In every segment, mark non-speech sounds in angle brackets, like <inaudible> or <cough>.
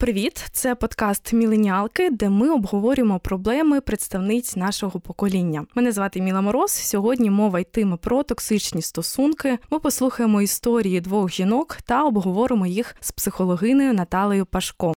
Привіт, це подкаст Міленіалки, де ми обговорюємо проблеми представниць нашого покоління. Мене звати Міла Мороз. Сьогодні мова йтиме про токсичні стосунки. Ми послухаємо історії двох жінок та обговоримо їх з психологинею Наталею Пашко.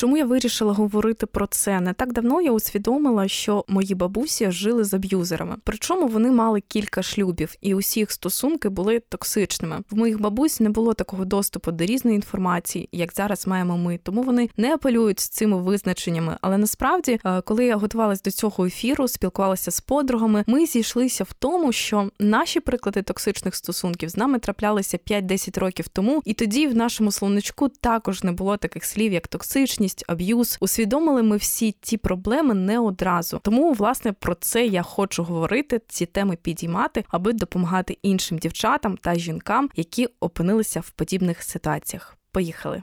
Чому я вирішила говорити про це? Не так давно я усвідомила, що мої бабусі жили з аб'юзерами. Причому вони мали кілька шлюбів, і усі їх стосунки були токсичними. В моїх бабусь не було такого доступу до різної інформації, як зараз маємо ми. Тому вони не апелюють з цими визначеннями. Але насправді, е, коли я готувалась до цього ефіру, спілкувалася з подругами, ми зійшлися в тому, що наші приклади токсичних стосунків з нами траплялися 5-10 років тому, і тоді в нашому словничку також не було таких слів, як токсичність токсичність, аб'юз. Усвідомили ми всі ті проблеми не одразу. Тому, власне, про це я хочу говорити, ці теми підіймати, аби допомагати іншим дівчатам та жінкам, які опинилися в подібних ситуаціях. Поїхали.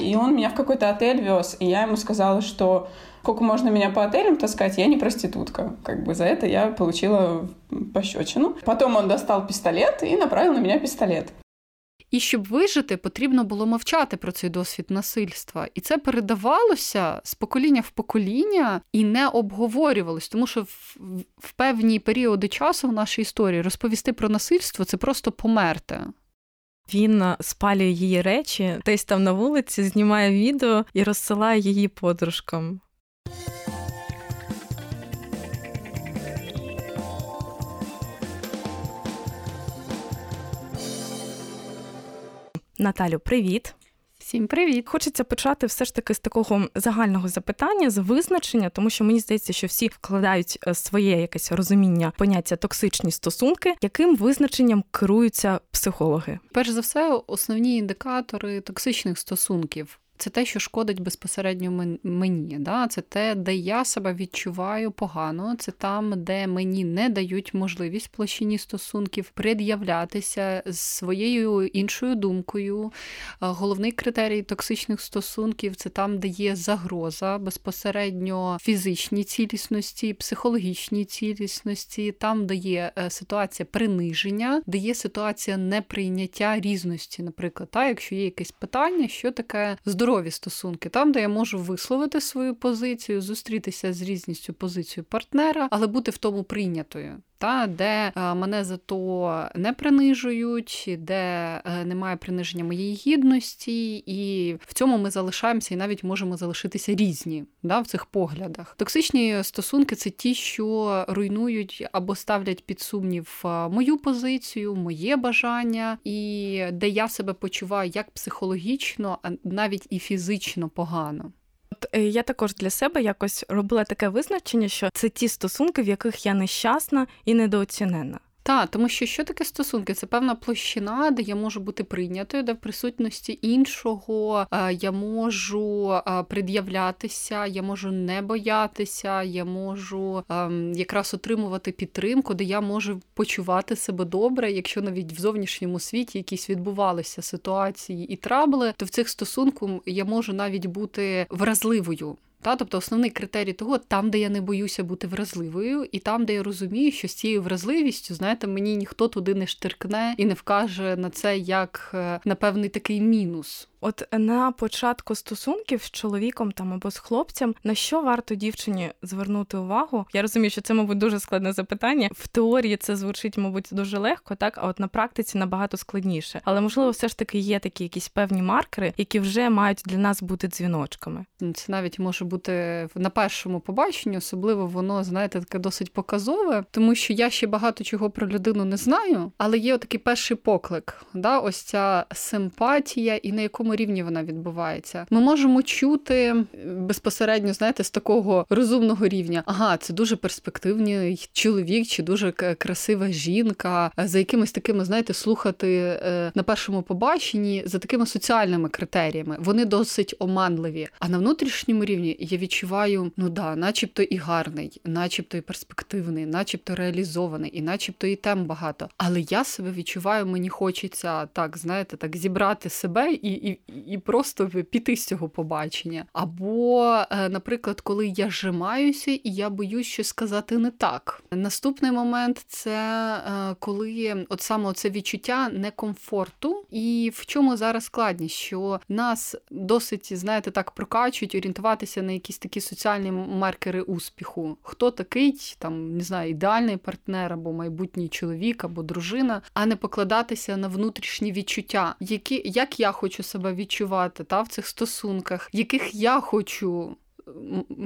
И он меня в какой-то отель вез, и я ему сказала, что сколько можно меня по отелям таскать, я не проститутка. Как бы за это я получила пощечину. Потом он достал пистолет и направил на меня пистолет. І щоб вижити, потрібно було мовчати про цей досвід насильства. І це передавалося з покоління в покоління і не обговорювалось, тому що в, в певні періоди часу в нашій історії розповісти про насильство це просто померти. Він спалює її речі, десь там на вулиці, знімає відео і розсилає її подружкам. Наталю, привіт. Всім привіт! Хочеться почати все ж таки з такого загального запитання, з визначення, тому що мені здається, що всі вкладають е, своє якесь розуміння поняття токсичні стосунки, яким визначенням керуються психологи. Перш за все, основні індикатори токсичних стосунків це те, що шкодить безпосередньо мені. Да? Це те, де я себе відчуваю погано, це там, де мені не дають можливість площині стосунків пред'являтися з своєю іншою думкою. Головний критерій токсичних стосунків це там, де є загроза безпосередньо фізичній цілісності, психологічній цілісності, там, де є е, ситуація приниження, де є ситуація неприйняття різності, наприклад, та, якщо є якесь питання, що таке здоров'я здорові стосунки, там, де я можу висловити свою позицію, зустрітися з різністю позицію партнера, але бути в тому прийнятою. Та де е, мене за то не принижують, де е, немає приниження моєї гідності, і в цьому ми залишаємося і навіть можемо залишитися різні да, в цих поглядах. Токсичні стосунки це ті, що руйнують або ставлять під сумнів е, мою позицію, моє бажання, і де я себе почуваю як психологічно, а навіть і фізично погано. От е, я також для себе якось робила таке визначення, що це ті стосунки, в яких я нещасна і недооцінена. Так, тому що що таке стосунки? Це певна площина, де я можу бути прийнятою, де в присутності іншого е, я можу е, пред'являтися, я можу не боятися, я можу ем, якраз отримувати підтримку, де я можу почувати себе добре, якщо навіть в зовнішньому світі якісь відбувалися ситуації і трабли, то в цих стосунках я можу навіть бути вразливою. Та, Тобто основний критерій того, там, де я не боюся бути вразливою, і там, де я розумію, що з цією вразливістю, знаєте, мені ніхто туди не штиркне і не вкаже на це як е, на певний такий мінус. От на початку стосунків з чоловіком там або з хлопцем, на що варто дівчині звернути увагу? Я розумію, що це, мабуть, дуже складне запитання. В теорії це звучить, мабуть, дуже легко, так а от на практиці набагато складніше. Але можливо, все ж таки є такі якісь певні маркери, які вже мають для нас бути дзвіночками. Це навіть може бути на першому побаченні, особливо воно, знаєте, таке досить показове, тому що я ще багато чого про людину не знаю, але є такий перший поклик. Да? Ось ця симпатія, і на якому рівні вона відбувається. Ми можемо чути безпосередньо, знаєте, з такого розумного рівня. Ага, це дуже перспективний чоловік чи дуже красива жінка, за якимись такими, знаєте, слухати е, на першому побаченні за такими соціальними критеріями. Вони досить оманливі. А на внутрішньому рівні я відчуваю, ну да, начебто і гарний, начебто і перспективний, начебто реалізований, і начебто і тем багато. Але я себе відчуваю, мені хочеться так, знаєте, так зібрати себе і і, і просто піти з цього побачення. Або, е, наприклад, коли я зжимаюся і я боюсь щось сказати не так. Наступний момент це е, коли от саме це відчуття некомфорту, і в чому зараз складність, що нас досить, знаєте, так прокачують орієнтуватися на якісь такі соціальні маркери успіху. Хто такий, там не знаю, ідеальний партнер або майбутній чоловік, або дружина, а не покладатися на внутрішні відчуття, які як я хочу себе відчувати та в цих стосунках, яких я хочу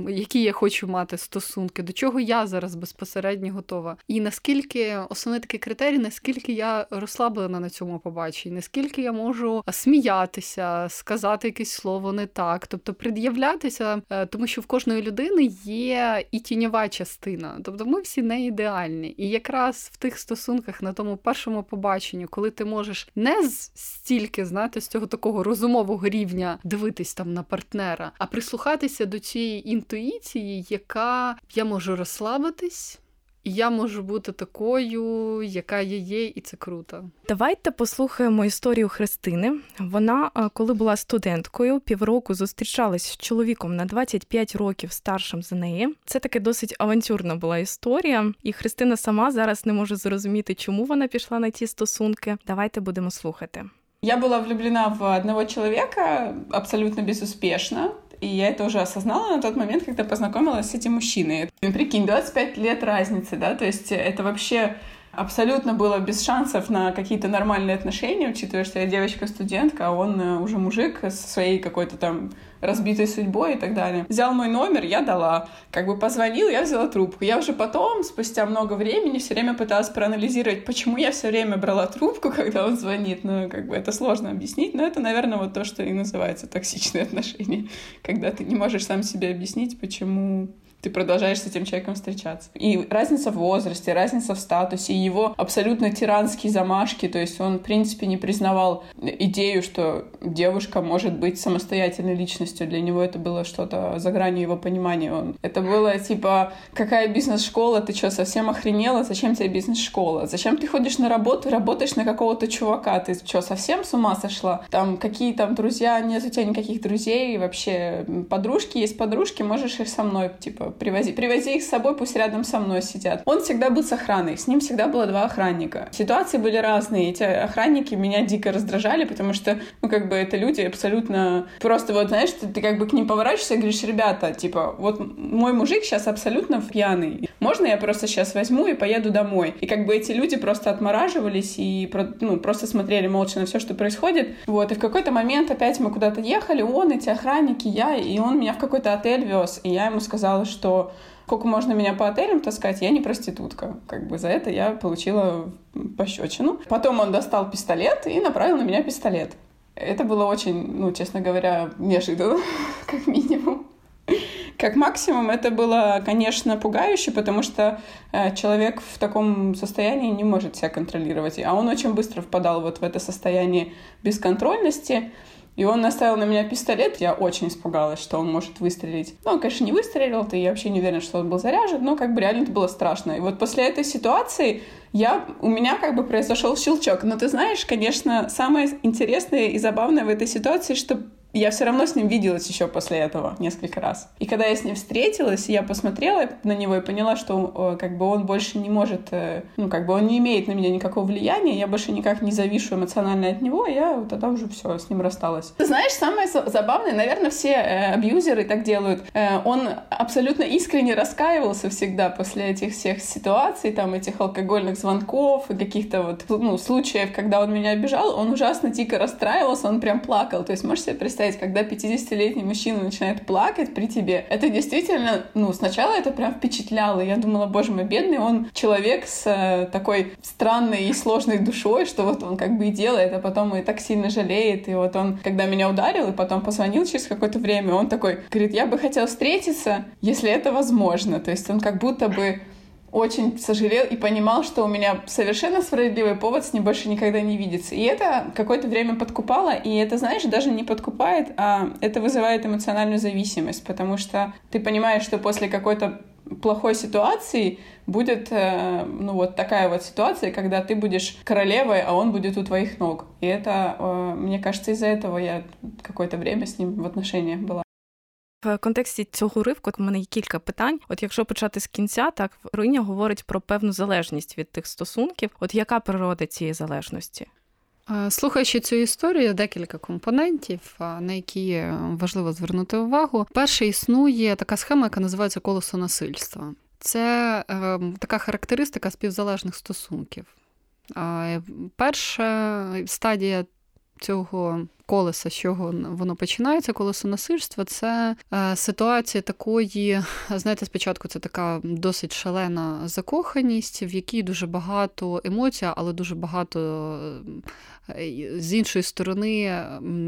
які я хочу мати стосунки, до чого я зараз безпосередньо готова. І наскільки основний такий критерій, наскільки я розслаблена на цьому побаченні, наскільки я можу сміятися, сказати якесь слово не так, тобто пред'являтися, е, тому що в кожної людини є і тіньова частина, тобто ми всі не ідеальні. І якраз в тих стосунках на тому першому побаченні, коли ти можеш не стільки знати з цього такого розумового рівня дивитись там на партнера, а прислухатися до цієї інтуїції, яка я можу розслабитись. І я можу бути такою, яка я є, і це круто. Давайте послухаємо історію Христини. Вона, коли була студенткою, півроку зустрічалась з чоловіком на 25 років старшим за неї. Це таки досить авантюрна була історія, і Христина сама зараз не може зрозуміти, чому вона пішла на ті стосунки. Давайте будемо слухати. Я была влюблена в одного человека абсолютно безуспешно. И я это уже осознала на тот момент, когда познакомилась с этим мужчиной. Прикинь, 25 лет разницы, да, то есть это вообще абсолютно было без шансов на какие-то нормальные отношения, учитывая, что я девочка-студентка, а он э, уже мужик со своей какой-то там разбитой судьбой и так далее. Взял мой номер, я дала. Как бы позвонил, я взяла трубку. Я уже потом, спустя много времени, все время пыталась проанализировать, почему я все время брала трубку, <laughs> когда он звонит. Ну, как бы это сложно объяснить, но это, наверное, вот то, что и называется токсичные отношения. <laughs> Когда ты не можешь сам себе объяснить, почему ты продолжаешь с этим человеком встречаться. И разница в возрасте, разница в статусе, его абсолютно тиранские замашки, то есть он, в принципе, не признавал идею, что девушка может быть самостоятельной личностью. Для него это было что-то за гранью его понимания. Он... Это было типа, какая бизнес-школа, ты что, совсем охренела? Зачем тебе бизнес-школа? Зачем ты ходишь на работу, работаешь на какого-то чувака? Ты что, совсем с ума сошла? Там какие там друзья? Нет у тебя никаких друзей, вообще подружки есть подружки, можешь их со мной, типа, привози, привози их с собой, пусть рядом со мной сидят. Он всегда был с охраной, с ним всегда было два охранника. Ситуации были разные, эти охранники меня дико раздражали, потому что, ну, как бы это люди абсолютно... Просто вот, знаешь, ты, ты как бы к ним поворачиваешься и говоришь, ребята, типа, вот мой мужик сейчас абсолютно пьяный. Можно я просто сейчас возьму и поеду домой? И как бы эти люди просто отмораживались и ну, просто смотрели молча на все, что происходит. Вот, и в какой-то момент опять мы куда-то ехали, он, эти охранники, я, и он меня в какой-то отель вез, и я ему сказала, что что сколько можно меня по отелям таскать, я не проститутка. Как бы за это я получила пощечину. Потом он достал пистолет и направил на меня пистолет. Это было очень, ну, честно говоря, неожиданно, <laughs> как минимум. Как максимум это было, конечно, пугающе, потому что э, человек в таком состоянии не может себя контролировать. А он очень быстро впадал вот в это состояние бесконтрольности. И он наставил на меня пистолет. Я очень испугалась, что он может выстрелить. Ну, он, конечно, не выстрелил, ты я вообще не уверена, что он был заряжен, но как бы реально это было страшно. И вот после этой ситуации я, у меня как бы произошел щелчок. Но ты знаешь, конечно, самое интересное и забавное в этой ситуации, что я все равно с ним виделась еще после этого несколько раз. И когда я с ним встретилась, я посмотрела на него и поняла, что как бы он больше не может, э, ну, как бы он не имеет на меня никакого влияния, я больше никак не завишу эмоционально от него, я тогда уже все, с ним рассталась. Ты знаешь, самое забавное, наверное, все э, абьюзеры так делают. Э, он абсолютно искренне раскаивался всегда после этих всех ситуаций, там, этих алкогольных звонков и каких-то вот, ну, случаев, когда он меня обижал, он ужасно дико расстраивался, он прям плакал. То есть можешь себе представить, когда 50-летний мужчина начинает плакать при тебе, это действительно, ну, сначала это прям впечатляло. Я думала, боже мой, бедный он человек с э, такой странной и сложной душой, что вот он как бы и делает, а потом и так сильно жалеет. И вот он, когда меня ударил, и потом позвонил через какое-то время, он такой, говорит, я бы хотел встретиться, если это возможно. То есть он как будто бы очень сожалел и понимал, что у меня совершенно справедливый повод с ним больше никогда не видеться. И это какое-то время подкупало, и это, знаешь, даже не подкупает, а это вызывает эмоциональную зависимость, потому что ты понимаешь, что после какой-то плохой ситуацией будет э, ну вот такая вот ситуация, когда ты будешь королевой, а он будет у твоих ног. И это, э, мне кажется, из-за этого я какое-то время с ним в отношениях была. В контексті цього уривку в мене є кілька питань. От якщо почати з кінця, так Руїня говорить про певну залежність від тих стосунків. От яка природа цієї залежності? Слухаючи цю історію, декілька компонентів, на які важливо звернути увагу. Перше існує така схема, яка називається колесо насильства. Це е, така характеристика співзалежних стосунків. Е, перша стадія цього колеса, з чого воно починається, колесо насильства, це е, ситуація такої, знаєте, спочатку це така досить шалена закоханість, в якій дуже багато емоцій, але дуже багато е, з іншої сторони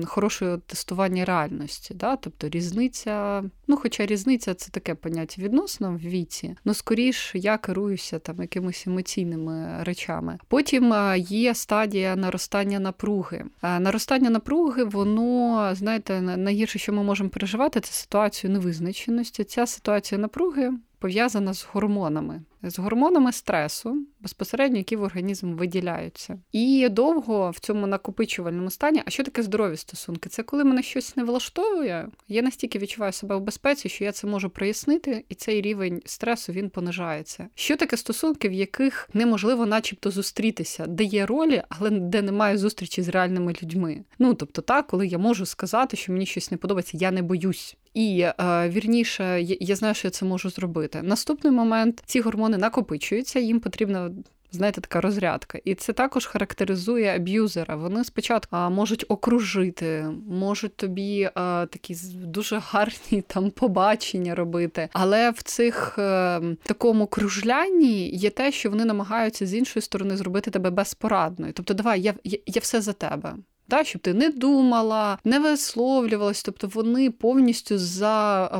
хорошого тестування реальності. Да? Тобто різниця, ну хоча різниця це таке поняття відносно в віці, ну скоріш я керуюся там якимись емоційними речами. Потім е, є стадія наростання напруги. Наростання напруги друге, воно, знаєте, найгірше, що ми можемо переживати, це ситуацію невизначеності. Ця ситуація напруги пов'язана з гормонами, з гормонами стресу, безпосередньо, які в організм виділяються. І довго в цьому накопичувальному стані, а що таке здорові стосунки? Це коли мене щось не влаштовує, я настільки відчуваю себе в безпеці, що я це можу прояснити, і цей рівень стресу він понижається. Що таке стосунки, в яких неможливо, начебто, зустрітися, де є ролі, але де немає зустрічі з реальними людьми. Ну тобто, так, коли я можу сказати, що мені щось не подобається, я не боюсь. І е, вірніше, я знаю, що я це можу зробити. Наступний момент ці гормони накопичуються, їм потрібно. Знаєте, така розрядка, і це також характеризує аб'юзера. Вони спочатку а, можуть окружити, можуть тобі а, такі дуже гарні <laughs> там побачення робити. Але в цих а, ем, такому кружлянні є те, що вони намагаються з іншої сторони зробити тебе безпорадною. Тобто, давай, я, я, я все за тебе. Да, щоб ти не думала, не висловлювалась, тобто вони повністю за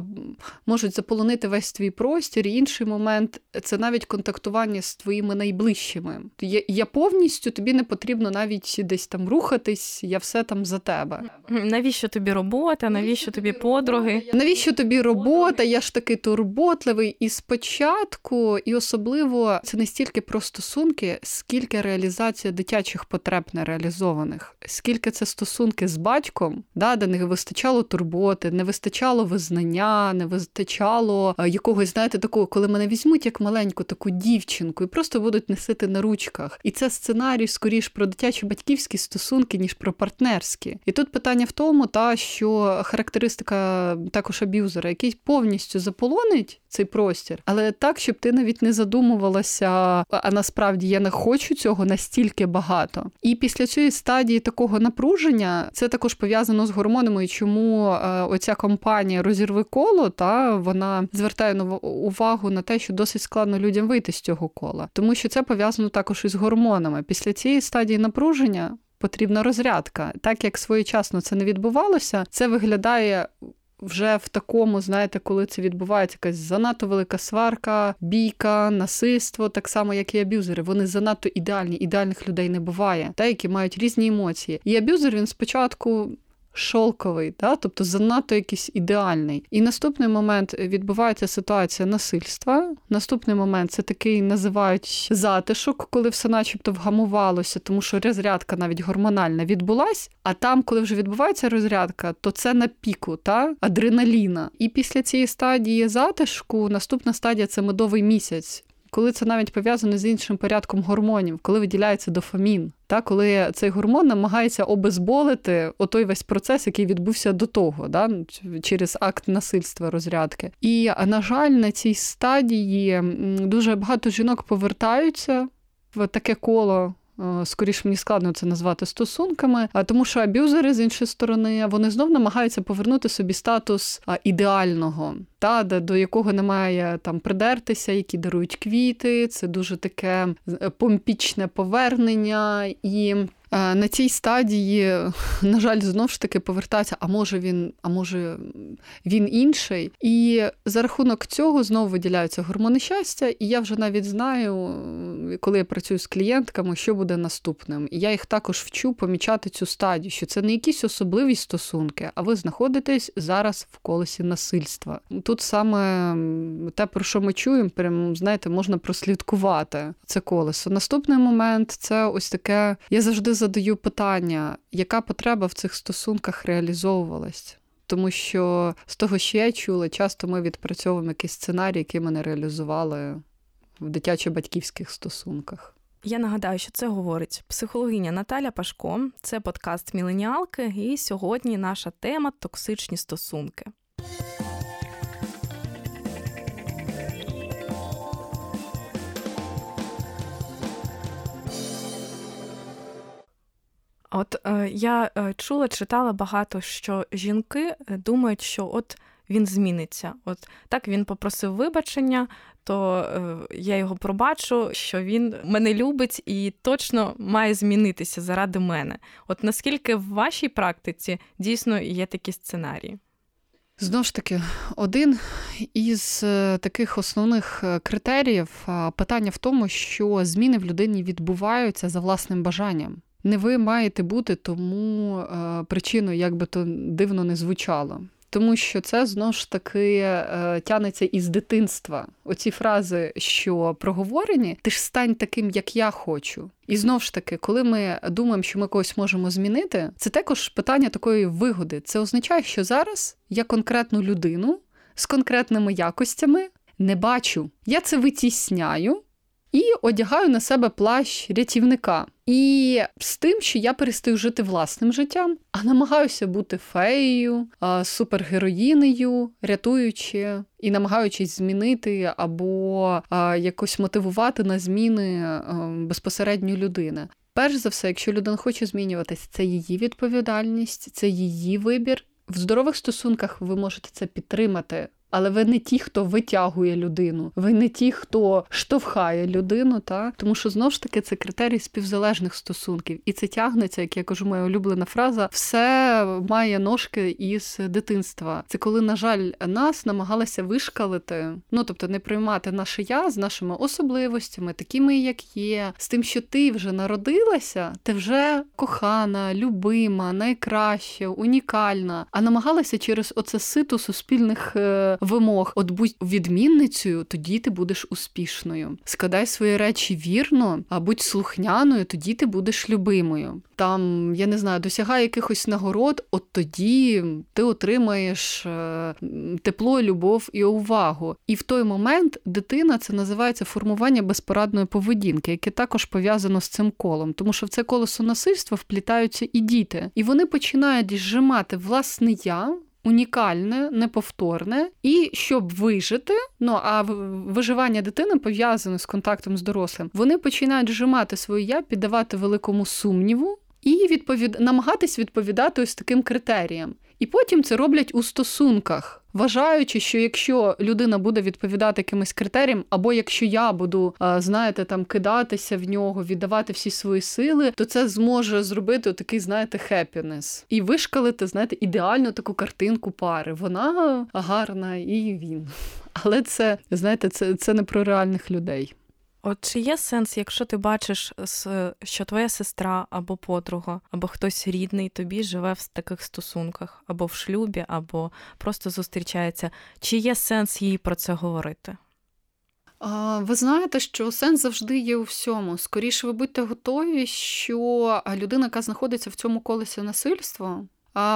можуть заполонити весь твій простір. І інший момент це навіть контактування з твоїми найближчими. Я, я повністю тобі не потрібно навіть десь там рухатись, я все там за тебе. Навіщо тобі робота? Навіщо тобі подруги? Навіщо тобі робота? Я ж такий турботливий. І спочатку, і особливо це не стільки про стосунки, скільки реалізація дитячих потреб нереалізованих. Скільки оскільки це стосунки з батьком, да, де не вистачало турботи, не вистачало визнання, не вистачало е, якогось, знаєте, такого, коли мене візьмуть як маленьку таку дівчинку і просто будуть носити на ручках. І це сценарій скоріш про дитячі батьківські стосунки, ніж про партнерські. І тут питання в тому, та що характеристика також аб'юзера, який повністю заполонить цей простір, але так, щоб ти навіть не задумувалася, а насправді я не хочу цього настільки багато. І після цієї стадії такого напруження це також пов'язано з гормонами, і чому е, оця компанія розірви коло, та вона звертає увагу на те, що досить складно людям вийти з цього кола, тому що це пов'язано також із гормонами. Після цієї стадії напруження. Потрібна розрядка, так як своєчасно це не відбувалося, це виглядає вже в такому, знаєте, коли це відбувається якась занадто велика сварка, бійка, насильство, так само, як і аб'юзери. Вони занадто ідеальні, ідеальних людей не буває, та які мають різні емоції. І аб'юзер він спочатку шолковий, та? тобто занадто якийсь ідеальний. І наступний момент відбувається ситуація насильства. Наступний момент це такий називають затишок, коли все начебто вгамувалося, тому що розрядка навіть гормональна відбулась. А там, коли вже відбувається розрядка, то це на піку, та адреналіна. І після цієї стадії затишку наступна стадія це медовий місяць коли це навіть пов'язано з іншим порядком гормонів, коли виділяється дофамін, та коли цей гормон намагається обезболити отой весь процес, який відбувся до того, да, через акт насильства розрядки. І на жаль, на цій стадії дуже багато жінок повертаються в таке коло. Е, скоріш мені складно це назвати стосунками, тому що аб'юзери з іншої сторони вони знов намагаються повернути собі статус ідеального, та до якого немає там придертися, які дарують квіти. Це дуже таке е, помпічне повернення і. Е, на цій стадії, <laughs> на жаль, знову ж таки повертається, а може він, а може він інший. І за рахунок цього знову виділяються гормони щастя, і я вже навіть знаю коли я працюю з клієнтками, що буде наступним. І я їх також вчу помічати цю стадію, що це не якісь особливі стосунки, а ви знаходитесь зараз в колесі насильства. Тут саме те, про що ми чуємо, прям знаєте, можна прослідкувати це колесо. Наступний момент це ось таке. Я завжди задаю питання, яка потреба в цих стосунках реалізовувалась? Тому що з того, що я чула, часто ми відпрацьовуємо якийсь сценарій, який ми не реалізували в дитячо-батьківських стосунках. Я нагадаю, що це говорить психологиня Наталя Пашко. Це подкаст Міленіалки, і сьогодні наша тема токсичні стосунки. От е, я е, чула, читала багато, що жінки е, думають, що от він зміниться. От так він попросив вибачення, то е, я його пробачу, що він мене любить і точно має змінитися заради мене. От наскільки в вашій практиці дійсно є такі сценарії? Знову ж таки, один із е, таких основних критеріїв питання в тому, що зміни в людині відбуваються за власним бажанням не ви маєте бути тому е, причиною, як би то дивно не звучало. Тому що це знову ж таки е, тянеться із дитинства. Оці фрази, що проговорені, ти ж стань таким, як я хочу. І знову ж таки, коли ми думаємо, що ми когось можемо змінити, це також питання такої вигоди. Це означає, що зараз я конкретну людину з конкретними якостями не бачу. Я це витісняю і одягаю на себе плащ рятівника. І з тим, що я перестаю жити власним життям, а намагаюся бути феєю, супергероїнею, рятуючи і намагаючись змінити або якось мотивувати на зміни безпосередньо людини. Перш за все, якщо людина хоче змінюватися, це її відповідальність, це її вибір. В здорових стосунках ви можете це підтримати але ви не ті, хто витягує людину, ви не ті, хто штовхає людину, та? Тому що знову ж таки це критерій співзалежних стосунків, і це тягнеться, як я кажу, моя улюблена фраза: все має ножки із дитинства. Це коли, на жаль, нас намагалися вишкалити, ну тобто не приймати наше я з нашими особливостями, такими, як є, з тим, що ти вже народилася, ти вже кохана, любима, найкраща, унікальна, а намагалася через оце ситу суспільних е, вимог. От будь відмінницею, тоді ти будеш успішною. Складай свої речі вірно, а будь слухняною, тоді ти будеш любимою. Там я не знаю, досягай якихось нагород, от тоді ти отримаєш е, тепло, любов і увагу. І в той момент дитина це називається формування безпорадної поведінки, яке також пов'язано з цим колом, тому що в це колесо насильства вплітаються і діти, і вони починають зжимати власне я унікальне, неповторне, і щоб вижити, ну а виживання дитини пов'язане з контактом з дорослим, вони починають вжимати своє я, піддавати великому сумніву і відповід... намагатись відповідати ось таким критеріям. І потім це роблять у стосунках вважаючи, що якщо людина буде відповідати якимось критеріям, або якщо я буду, знаєте, там кидатися в нього, віддавати всі свої сили, то це зможе зробити такий, знаєте, хеппінес. і вишкалити, знаєте, ідеальну таку картинку пари. Вона гарна, і він. Але це знаєте, це, це не про реальних людей. От чи є сенс, якщо ти бачиш, що твоя сестра або подруга, або хтось рідний тобі живе в таких стосунках, або в шлюбі, або просто зустрічається, чи є сенс їй про це говорити? Ви знаєте, що сенс завжди є у всьому. Скоріше, ви будьте готові, що людина, яка знаходиться в цьому колесі насильства,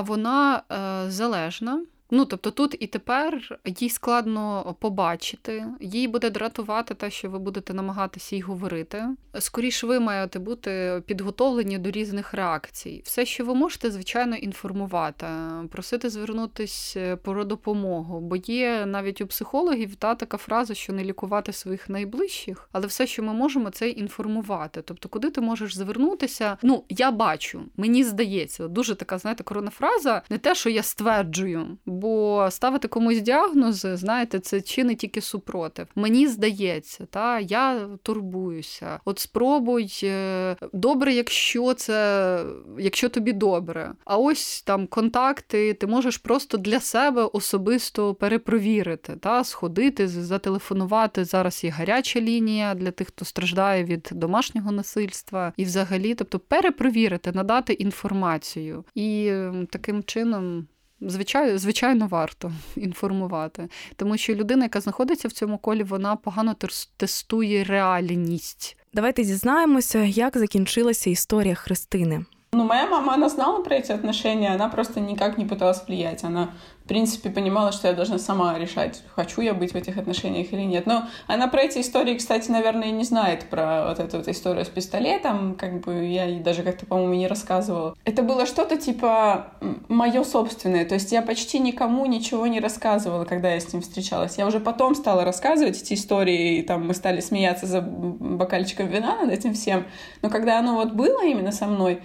вона е, залежна. Ну, тобто тут і тепер їй складно побачити, їй буде дратувати те, що ви будете намагатися їй говорити. Скоріше, ви маєте бути підготовлені до різних реакцій. Все, що ви можете, звичайно, інформувати, просити звернутися е, про допомогу, бо є навіть у психологів та така фраза, що не лікувати своїх найближчих, але все, що ми можемо, це інформувати. Тобто, куди ти можеш звернутися? Ну, я бачу, мені здається, дуже така, знаєте, корона фраза, не те, що я стверджую Бо ставити комусь діагнози, знаєте, це чи не тільки супротив. Мені здається, та я турбуюся. От спробуй е, добре, якщо це якщо тобі добре. А ось там контакти, ти можеш просто для себе особисто перепровірити, та сходити, зателефонувати. Зараз є гаряча лінія для тих, хто страждає від домашнього насильства, і взагалі, тобто перепровірити, надати інформацію і таким чином. Звичайно, звичайно, варто інформувати, тому що людина, яка знаходиться в цьому колі, вона погано тестує реальність. Давайте дізнаємося, як закінчилася історія Христини. Ну, моя мама, она знала про эти отношения, она просто никак не пыталась влиять. Она, в принципе, понимала, что я должна сама решать, хочу я быть в этих отношениях или нет. Но она про эти истории, кстати, наверное, и не знает про вот эту вот историю с пистолетом. Как бы я ей даже как-то, по-моему, не рассказывала. Это было что-то типа мое собственное. То есть я почти никому ничего не рассказывала, когда я с ним встречалась. Я уже потом стала рассказывать эти истории, и там мы стали смеяться за бокальчиком вина над этим всем. Но когда оно вот было именно со мной,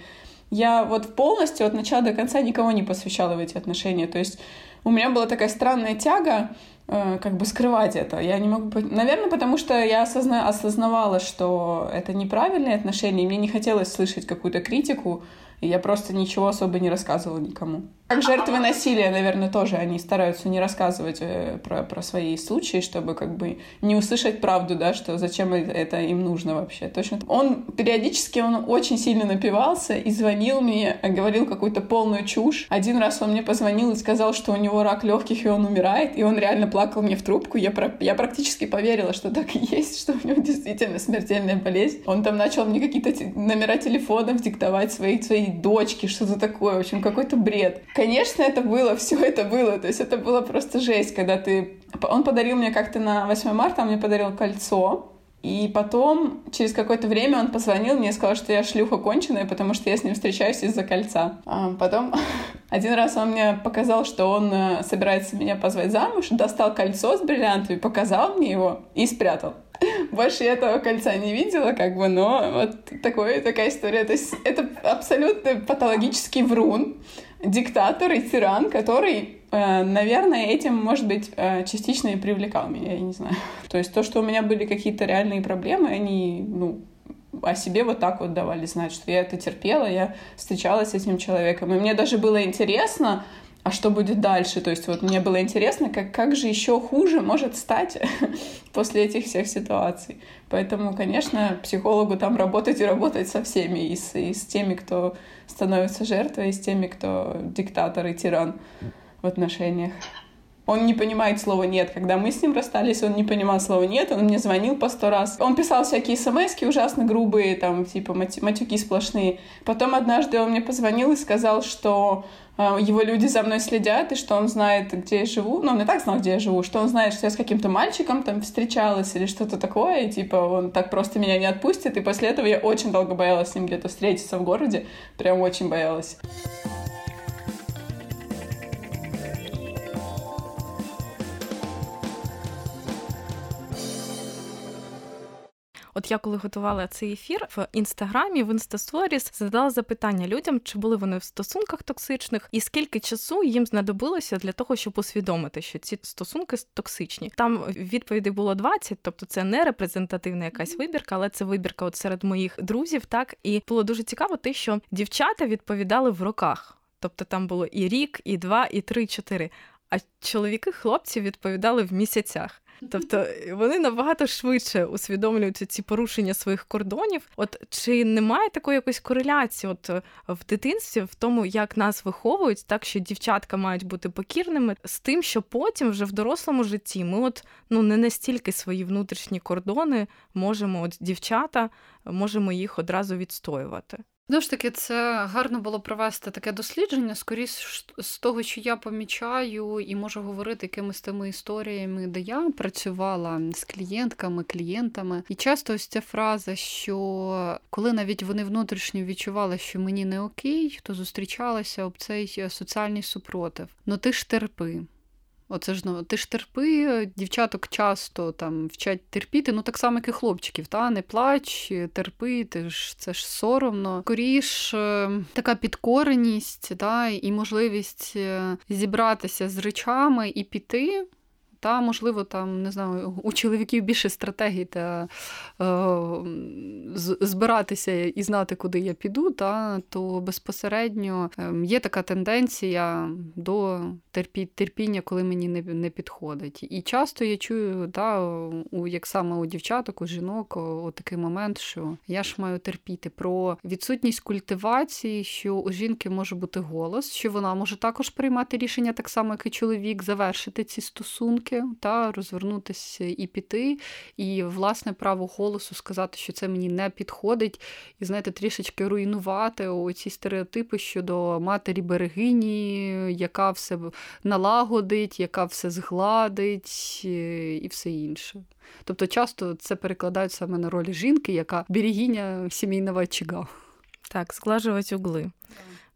я вот полностью от начала до конца никого не посвящала в эти отношения. То есть у меня была такая странная тяга э, как бы скрывать это. Я не могу... Наверное, потому что я осозна... осознавала, что это неправильные отношения, и мне не хотелось слышать какую-то критику, и я просто ничего особо не рассказывала никому. Как жертвы насилия, наверное, тоже они стараются не рассказывать э, про, про свои случаи, чтобы как бы не услышать правду, да, что зачем это им нужно вообще. Точно. Он периодически, он очень сильно напивался и звонил мне, говорил какую-то полную чушь. Один раз он мне позвонил и сказал, что у него рак легких и он умирает, и он реально плакал мне в трубку. Я, про... я практически поверила, что так и есть, что у него действительно смертельная болезнь. Он там начал мне какие-то номера телефонов диктовать своей, своей дочке, что-то такое. В общем, какой-то бред. Конечно, это было, <laughs> все это было. То есть это было просто жесть, когда ты... Он подарил мне как-то на 8 марта, он мне подарил кольцо, и потом, через какое-то время он позвонил мне и сказал, что я шлюха конченая, потому что я с ним встречаюсь из-за кольца. А потом <laughs> один раз он мне показал, что он э, собирается меня позвать замуж, достал кольцо с бриллиантами, показал мне его и спрятал. <laughs> Больше я этого кольца не видела, как бы, но вот такое, такая история. То есть это абсолютно патологический врун, диктатор и тиран, который, э, наверное, этим, может быть, э, частично и привлекал меня, я не знаю. <laughs> То есть то, что у меня были какие-то реальные проблемы, они, ну, о себе вот так вот давали знать, что я это терпела, я встречалась с этим человеком. И мне даже было интересно, а что будет дальше? То есть вот мне было интересно, как, как же еще хуже может стать <laughs> после этих всех ситуаций. Поэтому, конечно, психологу там работать и работать со всеми, и с, и с теми, кто становится жертвой, и с теми, кто диктатор и тиран в отношениях. Он не понимает слова «нет». Когда мы с ним расстались, он не понимал слова «нет», он мне звонил по сто раз. Он писал всякие смс ужасно грубые, там, типа матюки сплошные. Потом однажды он мне позвонил и сказал, что его люди за мной следят, и что он знает, где я живу. Ну, он и так знал, где я живу, что он знает, что я с каким-то мальчиком там встречалась или что-то такое, и типа он так просто меня не отпустит. И после этого я очень долго боялась с ним где-то встретиться в городе. Прям очень боялась. От я коли готувала цей ефір в інстаграмі, в інстасторіс задала запитання людям, чи були вони в стосунках токсичних, і скільки часу їм знадобилося для того, щоб усвідомити, що ці стосунки токсичні. Там відповідей було 20, тобто це не репрезентативна якась вибірка, але це вибірка от серед моїх друзів. Так і було дуже цікаво, те, що дівчата відповідали в роках. Тобто там було і рік, і два, і три, і чотири. А чоловіки, хлопці відповідали в місяцях. Тобто вони набагато швидше усвідомлюють ці порушення своїх кордонів. От чи немає такої якоїсь кореляції от в дитинстві в тому, як нас виховують, так що дівчатка мають бути покірними з тим, що потім вже в дорослому житті ми от ну не настільки свої внутрішні кордони можемо, от дівчата можемо їх одразу відстоювати. Ну ж таки, це гарно було провести таке дослідження, скоріш з того, що я помічаю і можу говорити якимись тими історіями, де я працювала з клієнтками, клієнтами. І часто ось ця фраза, що коли навіть вони внутрішньо відчували, що мені не окей, то зустрічалася об цей соціальний супротив. Ну ти ж терпи. Оце ж ну, ти ж терпи, дівчаток часто там вчать терпіти, ну так само, як і хлопчиків, та не плач, терпи, ти ж це ж соромно. Скоріш е, така підкореність, та, і можливість е, зібратися з речами і піти. Та, можливо, там не знаю, у чоловіків більше стратегій та е, збиратися і знати, куди я піду, та, то безпосередньо ем, є така тенденція до терпі, терпіння, коли мені не не підходить. І часто я чую, та, у, як саме у дівчаток, у жінок, о, такий момент, що я ж маю терпіти про відсутність культивації, що у жінки може бути голос, що вона може також приймати рішення, так само, як і чоловік, завершити ці стосунки думки, та розвернутися і піти, і власне право голосу сказати, що це мені не підходить, і знаєте, трішечки руйнувати оці стереотипи щодо матері берегині, яка все налагодить, яка все згладить е, і все інше. Тобто часто це перекладають саме на ролі жінки, яка берегиня сімейного очага. Так, зглажувати угли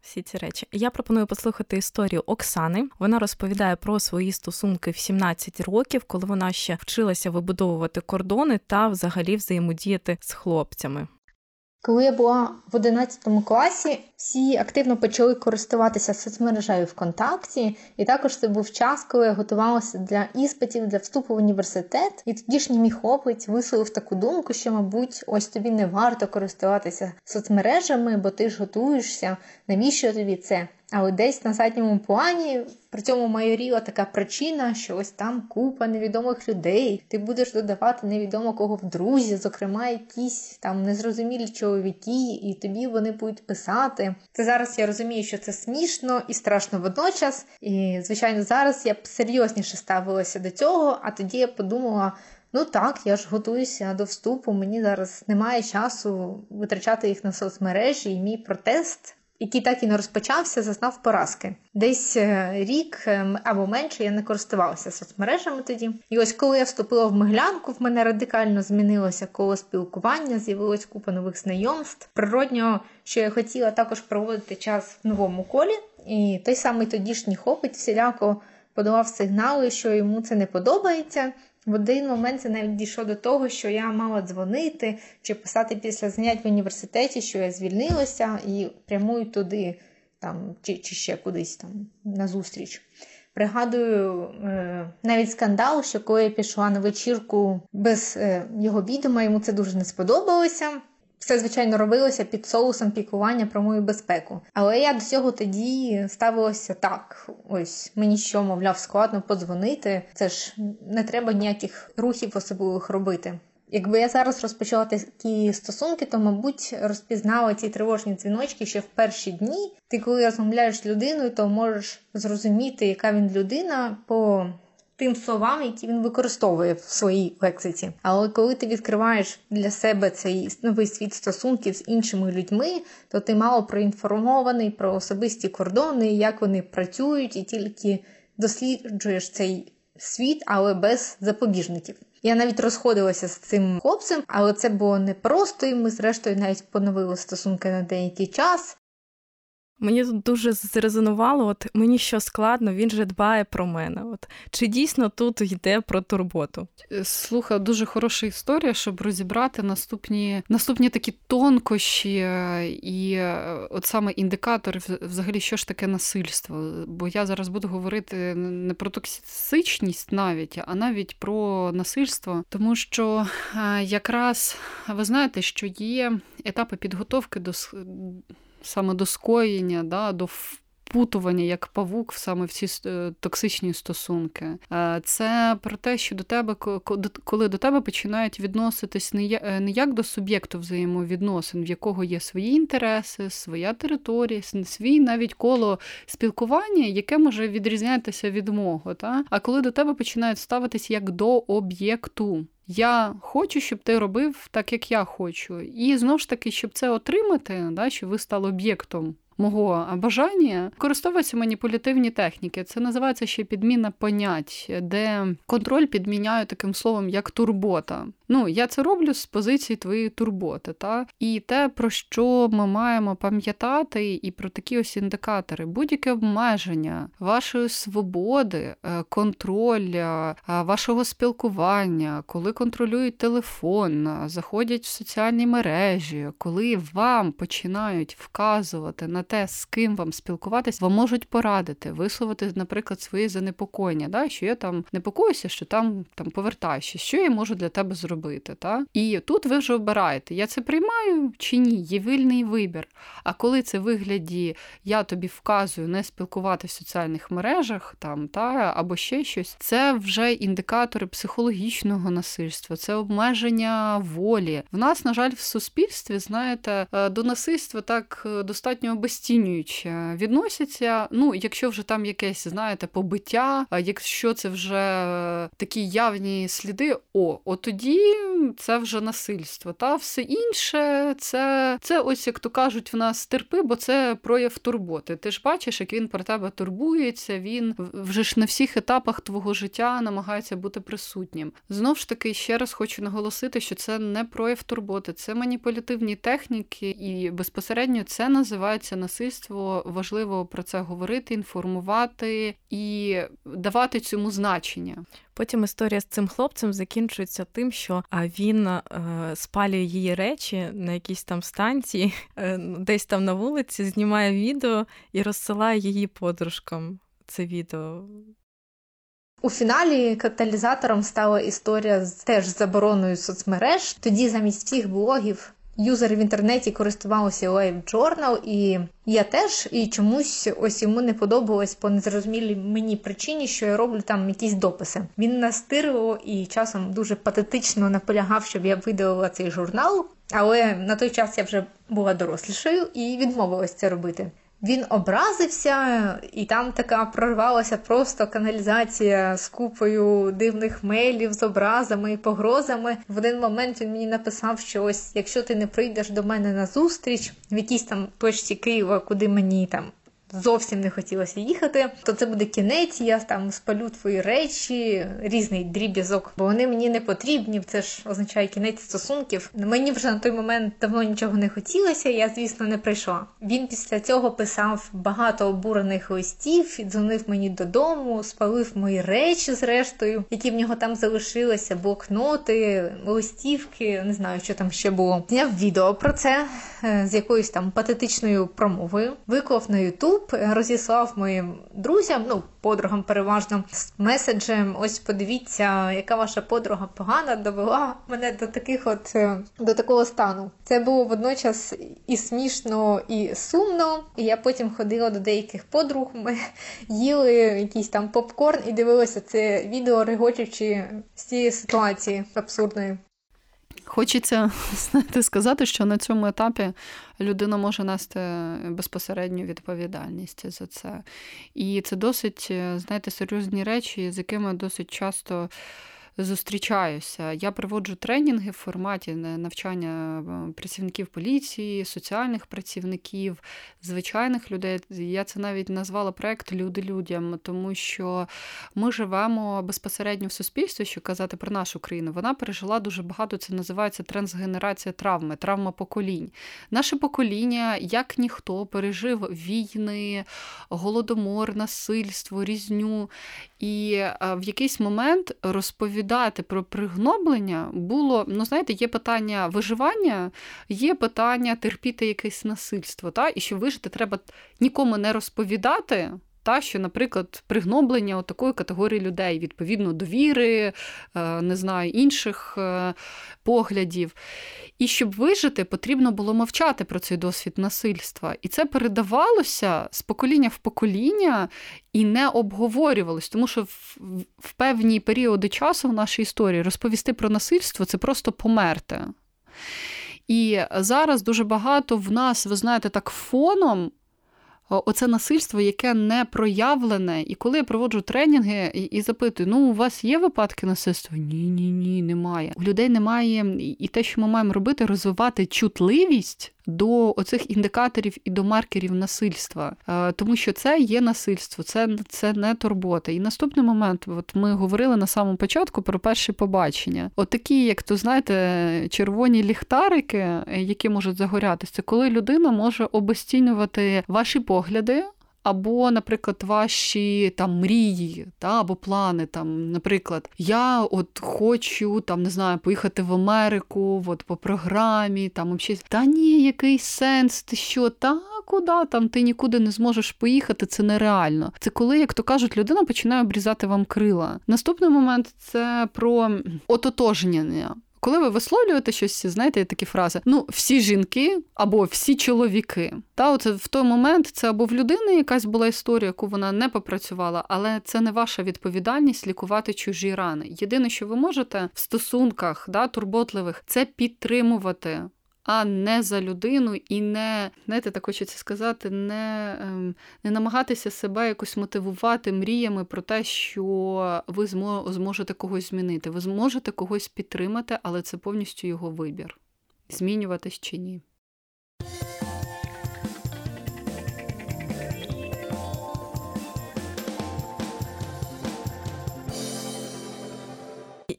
всі ці речі. Я пропоную послухати історію Оксани. Вона розповідає про свої стосунки в 17 років, коли вона ще вчилася вибудовувати кордони та взагалі взаємодіяти з хлопцями. Коли я була в 11 класі, всі активно почали користуватися соцмережею ВКонтакті, і також це був час, коли я готувалася для іспитів для вступу в університет. І тодішній мій хлопець висловив таку думку, що, мабуть, ось тобі не варто користуватися соцмережами, бо ти ж готуєшся. Навіщо тобі це? Але десь на задньому плані при цьому майоріла така причина, що ось там купа невідомих людей. Ти будеш додавати невідомо кого в друзі, зокрема, якісь там незрозумілі чоловіки, і тобі вони будуть писати. Це зараз я розумію, що це смішно і страшно водночас. І, звичайно, зараз я б серйозніше ставилася до цього, а тоді я подумала. Ну так, я ж готуюся до вступу. Мені зараз немає часу витрачати їх на соцмережі, і мій протест який так і не розпочався, зазнав поразки. Десь е, рік ем, або менше я не користувалася соцмережами тоді. І ось коли я вступила в Миглянку, в мене радикально змінилося коло спілкування, з'явилась купа нових знайомств. Природньо, що я хотіла також проводити час в новому колі, і той самий тодішній хлопець всіляко подавав сигнали, що йому це не подобається. В один момент це навіть дійшло до того, що я мала дзвонити чи писати після занять в університеті, що я звільнилася і прямую туди, там, чи чи ще кудись там на зустріч. Пригадую е, навіть скандал, що коли я пішла на вечірку без е, його відома, йому це дуже не сподобалося. Все, звичайно, робилося під соусом пікування про мою безпеку. Але я до цього тоді ставилася так: ось мені що, мовляв, складно подзвонити. Це ж не треба ніяких рухів особливих робити. Якби я зараз розпочала такі стосунки, то, мабуть, розпізнала ці тривожні дзвіночки ще в перші дні. Ти, коли розмовляєш з людиною, то можеш зрозуміти, яка він людина по тим словам, які він використовує в своїй лексиці. Але коли ти відкриваєш для себе цей новий світ стосунків з іншими людьми, то ти мало проінформований про особисті кордони, як вони працюють, і тільки досліджуєш цей світ, але без запобіжників. Я навіть розходилася з цим хлопцем, але це було непросто, і ми, зрештою, навіть поновили стосунки на деякий час. Мені тут дуже зрезонувало, от мені що складно, він же дбає про мене. От Чи дійсно тут йде про турботу? Е, слухай, дуже хороша історія, щоб розібрати наступні наступні такі тонкощі е, і е, от саме індикатори, взагалі, що ж таке насильство. Бо я зараз буду говорити не про токсичність навіть, а навіть про насильство, тому що якраз ви знаєте, що є етапи підготовки до саме до скоєння, да, до впутування як павук саме в ці е, токсичні стосунки. Е, це про те, що до тебе, коли до тебе починають відноситись е, не як до суб'єкту взаємовідносин, в якого є свої інтереси, своя територія, свій навіть коло спілкування, яке може відрізнятися від мого. Та? А коли до тебе починають ставитись як до об'єкту. Я хочу, щоб ти робив так, як я хочу. І знову ж таки, щоб це отримати, да, щоб ви стали об'єктом мого бажання, користовуються маніпулятивні техніки. Це називається ще підміна понять, де контроль підміняю таким словом, як турбота. Ну, я це роблю з позиції твоєї турботи. Та? І те, про що ми маємо пам'ятати, і про такі ось індикатори, будь-яке обмеження вашої свободи, е, контроль е, вашого спілкування, коли контролюють телефон, заходять в соціальні мережі, коли вам починають вказувати на те, з ким вам спілкуватись, вам можуть порадити, висловити, наприклад, свої занепокоєння, да? що я там непокоюся, що там там повертаюся, що я можу для тебе зробити. Та? І тут ви вже обираєте, я це приймаю чи ні, є вільний вибір. А коли це вигляді я тобі вказую не спілкувати в соціальних мережах там та або ще щось, це вже індикатори психологічного насильства, це обмеження волі. В нас, на жаль, в суспільстві, знаєте, е, до насильства так е, достатньо обесцінююче відносяться. Ну, якщо вже там якесь, знаєте, побиття, якщо це вже такі явні сліди, о, от тоді це вже насильство. Та все інше, це це ось як то кажуть, в нас терпи, бо це прояв турботи. Ти ж бачиш, як він про тебе турбується. Він вже ж на всіх етапах твого життя намагається бути присутнім. Знов ж таки, ще раз хочу наголосити, що це не прояв турботи, це маніпулятивні техніки, і безпосередньо це називається насильство. Важливо про це говорити, інформувати і давати цьому значення. Потім історія з цим хлопцем закінчується тим, що він е, спалює її речі на якійсь там станції, е, десь там на вулиці, знімає відео і розсилає її подружкам. Це відео. У фіналі каталізатором стала історія з теж забороною соцмереж. Тоді замість всіх блогів юзери в інтернеті користувалися Live Journal, і я теж і чомусь ось йому не подобалось по незрозумілій мені причині, що я роблю там якісь дописи. Він настирливо і часом дуже патетично наполягав, щоб я видалила цей журнал. Але на той час я вже була дорослішою і відмовилась це робити. Він образився, і там така прорвалася просто каналізація з купою дивних мейлів з образами і погрозами. В один момент він мені написав, що ось якщо ти не прийдеш до мене на зустріч в якійсь там точці Києва, куди мені там зовсім не хотілося їхати, то це буде кінець, я там спалю твої речі, різний дріб'язок, бо вони мені не потрібні. Це ж означає кінець стосунків. Мені вже на той момент давно нічого не хотілося, я, звісно, не прийшла. Він після цього писав багато обурених листів, дзвонив мені додому, спалив мої речі, зрештою, які в нього там залишилися, блокноти, листівки, не знаю, що там ще було. Зняв відео про це е, з якоюсь там патетичною промовою, виклав на Ютуб. YouTube розіслав моїм друзям, ну, подругам переважно, з меседжем. Ось подивіться, яка ваша подруга погана довела мене до таких от е, до такого стану. Це було водночас і смішно, і сумно. І я потім ходила до деяких подруг. Ми їли якийсь там попкорн і дивилися це відео, регочучи з цієї ситуації абсурдної. Хочеться <laughs> знаєте, сказати, що на цьому етапі людина може нести безпосередню відповідальність за це. І це досить, знаєте, серйозні речі, з якими досить часто зустрічаюся. Я проводжу тренінги в форматі навчання е, працівників поліції, соціальних працівників, звичайних людей. Я це навіть назвала проект Люди людям, тому що ми живемо безпосередньо в суспільстві, що казати про нашу країну. Вона пережила дуже багато. Це називається трансгенерація травми, травма поколінь. Наше покоління, як ніхто, пережив війни, голодомор, насильство, різню. І е, в якийсь момент розповідати про пригноблення було, ну знаєте, є питання виживання, є питання терпіти якесь насильство. Та? І щоб вижити, треба нікому не розповідати. Та, що, наприклад, пригноблення такої категорії людей, відповідно довіри, е, не знаю, інших е, поглядів. І щоб вижити, потрібно було мовчати про цей досвід насильства. І це передавалося з покоління в покоління і не обговорювалось, тому що в, в певні періоди часу в нашій історії розповісти про насильство це просто померти. І зараз дуже багато в нас, ви знаєте, так фоном оце насильство, яке не проявлене. І коли я проводжу тренінги і, і запитую, ну у вас є випадки насильства? Ні, ні, ні, немає. У людей немає і те, що ми маємо робити, розвивати чутливість до оцих індикаторів і до маркерів насильства, е, тому що це є насильство, це це не турбота. І наступний момент, от ми говорили на самому початку про перші побачення. От як то знаєте, червоні ліхтарики, які можуть загорятися, коли людина може обесцінювати ваші погляди або, наприклад, ваші там мрії та, або плани. Там, Наприклад, я от хочу там, не знаю, поїхати в Америку от по програмі, там взагалі, та ні, який сенс, ти що, та куди там ти нікуди не зможеш поїхати, це нереально. Це коли, як то кажуть, людина починає обрізати вам крила. Наступний момент це про ототожнення. Коли ви висловлюєте щось, знаєте, такі фрази: ну, всі жінки або всі чоловіки. Та оце в той момент це або в людини якась була історія, яку вона не попрацювала, але це не ваша відповідальність лікувати чужі рани. Єдине, що ви можете в стосунках да, турботливих, це підтримувати а не за людину і не, знаєте, так хочеться сказати, не ем, не намагатися себе якось мотивувати мріями про те, що ви зможете когось змінити. Ви зможете когось підтримати, але це повністю його вибір. Змінюватись чи ні.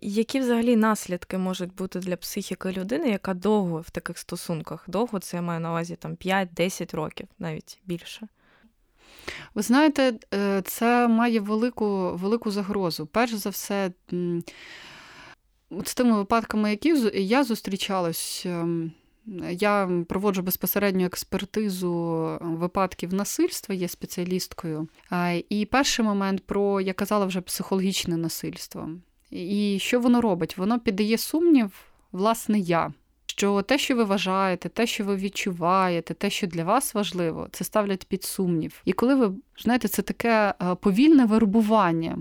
Які взагалі наслідки можуть бути для психіки людини, яка довго в таких стосунках? Довго це я маю на увазі там 5-10 років, навіть більше. Ви знаєте, е, це має велику велику загрозу. Перш за все, з тими випадками, які я зустрічалась, ем, я проводжу безпосередню експертизу випадків насильства, є спеціалісткою. І перший момент про я казала вже психологічне насильство. І що воно робить? Воно піддає сумнів, власне, я. Що те, що ви вважаєте, те, що ви відчуваєте, те, що для вас важливо, це ставлять під сумнів. І коли ви знаєте, це таке е, повільне вербування.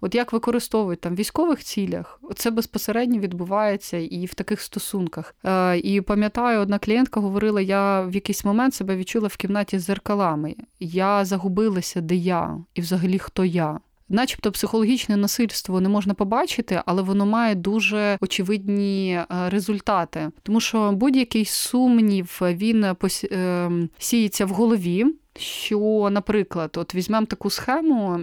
От як використовують там в військових цілях, це безпосередньо відбувається і в таких стосунках. Е, І пам'ятаю, одна клієнтка говорила: я в якийсь момент себе відчула в кімнаті з зеркалами. Я загубилася, де я, і взагалі хто я начебто психологічне насильство не можна побачити, але воно має дуже очевидні е, результати, тому що будь-який сумнів він е, сіється в голові. Що, наприклад, от візьмемо таку схему,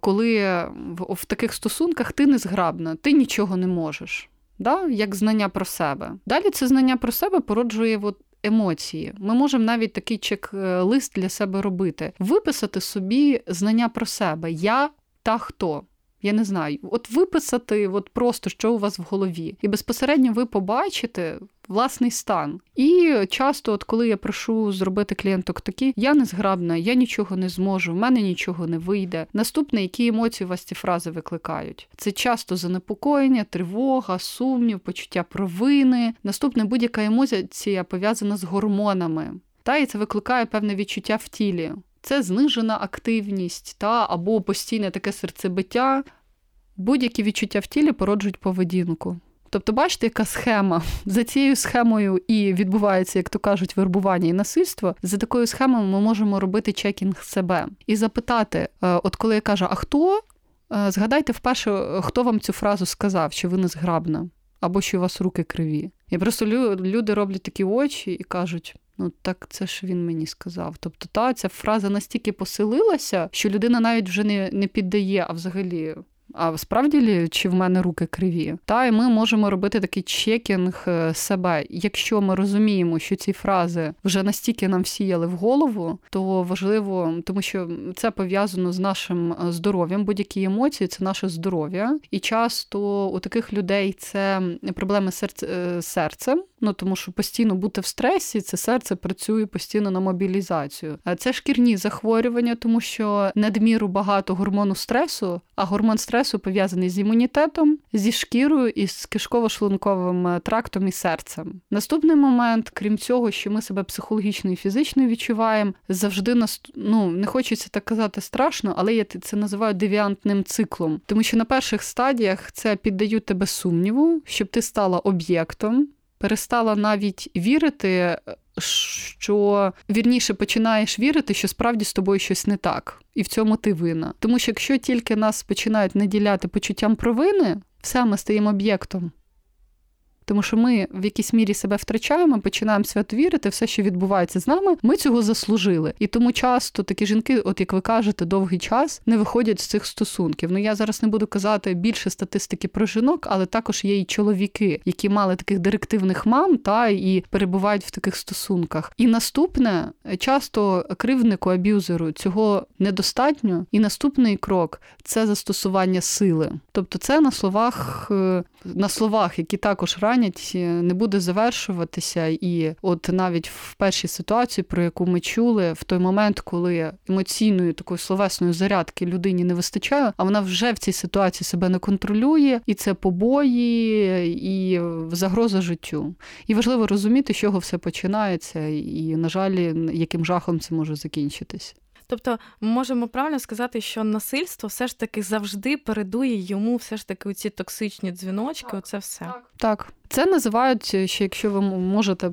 коли в таких стосунках ти не зграбна, ти нічого не можеш, да? як знання про себе. Далі це знання про себе породжує от емоції. Ми можемо навіть такий чек-лист для себе робити, виписати собі знання про себе. Я та хто. Я не знаю, от виписати от просто, що у вас в голові, і безпосередньо ви побачите власний стан. І часто, от коли я прошу зробити клієнток такі, я не зграбна, я нічого не зможу, в мене нічого не вийде. Наступне, які емоції у вас ці фрази викликають? Це часто занепокоєння, тривога, сумнів, почуття провини. Наступне будь-яка емоція пов'язана з гормонами. Та і це викликає певне відчуття в тілі це знижена активність та або постійне таке серцебиття. Будь-які відчуття в тілі породжують поведінку. Тобто, бачите, яка схема за цією схемою і відбувається, як то кажуть, вербування і насильство. За такою схемою ми можемо робити чекінг себе і запитати: е, от коли я кажу, а хто? Е, згадайте вперше, хто вам цю фразу сказав, що ви не зграбна, або що у вас руки криві. І просто люди роблять такі очі і кажуть: Ну, так це ж він мені сказав. Тобто, та ця фраза настільки посилилася, що людина навіть вже не, не піддає, а взагалі а справді лі, чи в мене руки криві? Та і ми можемо робити такий checking е, себе. Якщо ми розуміємо, що ці фрази вже настільки нам всіяли в голову, то важливо, тому що це пов'язано з нашим е, здоров'ям. Будь-які емоції це наше здоров'я, і часто у таких людей це проблеми з е, серцем. Ну тому що постійно бути в стресі, це серце працює постійно на мобілізацію. Це шкірні захворювання, тому що надміру багато гормону стресу, а гормон стресу стресу пов'язаний з імунітетом, зі шкірою і з кишково-шлунковим е, трактом і серцем. Наступний момент, крім цього, що ми себе психологічно і фізично відчуваємо, завжди нас ну не хочеться так казати страшно, але я це називаю девіантним циклом, тому що на перших стадіях це піддають тебе сумніву, щоб ти стала об'єктом. Перестала навіть вірити що вірніше починаєш вірити, що справді з тобою щось не так, і в цьому ти вина. Тому що якщо тільки нас починають наділяти почуттям провини, все ми стаємо об'єктом. Тому що ми в якійсь мірі себе втрачаємо, починаємо свято вірити, все, що відбувається з нами, ми цього заслужили. І тому часто такі жінки, от як ви кажете, довгий час не виходять з цих стосунків. Ну я зараз не буду казати більше статистики про жінок, але також є і чоловіки, які мали таких директивних мам, та і перебувають в таких стосунках. І наступне часто кривднику аб'юзеру цього недостатньо. І наступний крок це застосування сили. Тобто, це на словах, е, на словах, які також ранять, е, не буде завершуватися. І от навіть в першій ситуації, про яку ми чули, в той момент, коли емоційної такої словесної зарядки людині не вистачає, а вона вже в цій ситуації себе не контролює, і це побої, і загроза життю. І важливо розуміти, з чого все починається, і, на жаль, яким жахом це може закінчитись. Тобто ми можемо правильно сказати, що насильство все ж таки завжди передує йому все ж таки ці токсичні дзвіночки. Так, оце все так. так. Це називають ще, якщо ви можете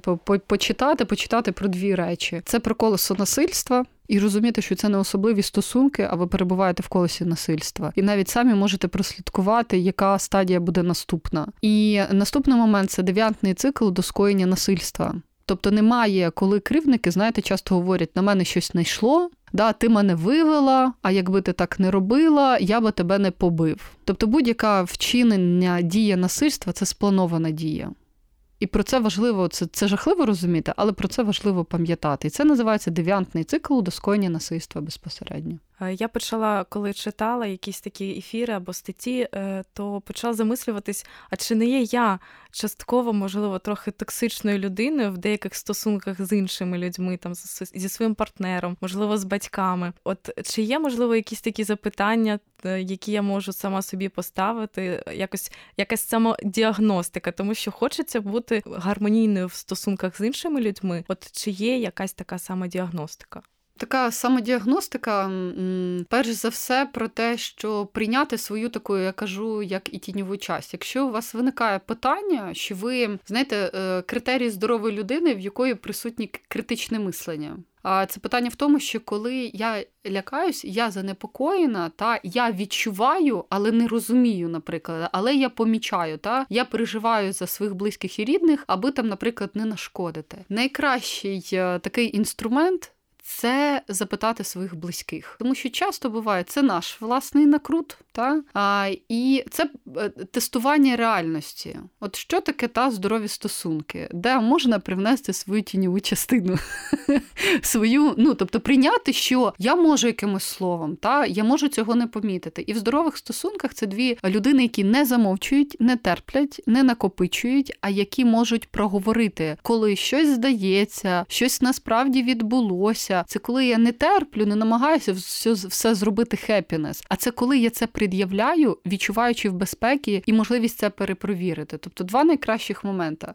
почитати, почитати про дві речі: це про колесо насильства. І розуміти, що це не особливі стосунки, а ви перебуваєте в колесі насильства, і навіть самі можете прослідкувати, яка стадія буде наступна. І наступний момент це дев'ятний цикл до скоєння насильства. Тобто немає, коли кривники, знаєте, часто говорять, на мене щось знайшло, да, ти мене вивела, а якби ти так не робила, я би тебе не побив. Тобто будь-яка вчинення дія насильства це спланована дія. І про це важливо, це це жахливо розуміти, але про це важливо пам'ятати. І це називається девіантний цикл до скоєння насильства безпосередньо. Е, я почала, коли читала якісь такі ефіри або статті, е, то почала замислюватись, а чи не є я частково, можливо, трохи токсичною людиною в деяких стосунках з іншими людьми, там зі своїм партнером, можливо, з батьками. От чи є, можливо, якісь такі запитання, е, які я можу сама собі поставити, якось якась самодіагностика, тому що хочеться бути гармонійною в стосунках з іншими людьми. От чи є якась така самодіагностика? Така самодіагностика, перш за все, про те, що прийняти свою таку, я кажу, як і тіньову часть. Якщо у вас виникає питання, що ви знаєте е, критерії здорової людини, в якої присутні критичне мислення. А це питання в тому, що коли я лякаюсь, я занепокоєна, та я відчуваю, але не розумію, наприклад, але я помічаю, та я переживаю за своїх близьких і рідних, аби там, наприклад, не нашкодити. Найкращий е, такий інструмент це запитати своїх близьких, тому що часто буває це наш власний накрут, та? А, і це е, тестування реальності. От що таке та здорові стосунки, де можна привнести свою тіньову частину, <laughs> свою, ну тобто прийняти, що я можу якимось словом, та? Я можу цього не помітити. І в здорових стосунках це дві людини, які не замовчують, не терплять, не накопичують, а які можуть проговорити, коли щось здається, щось насправді відбулося життя. Це коли я не терплю, не намагаюся все все зробити хеппінес. А це коли я це пред'являю, відчуваючи в безпеці і можливість це перепровірити. Тобто два найкращих моменти.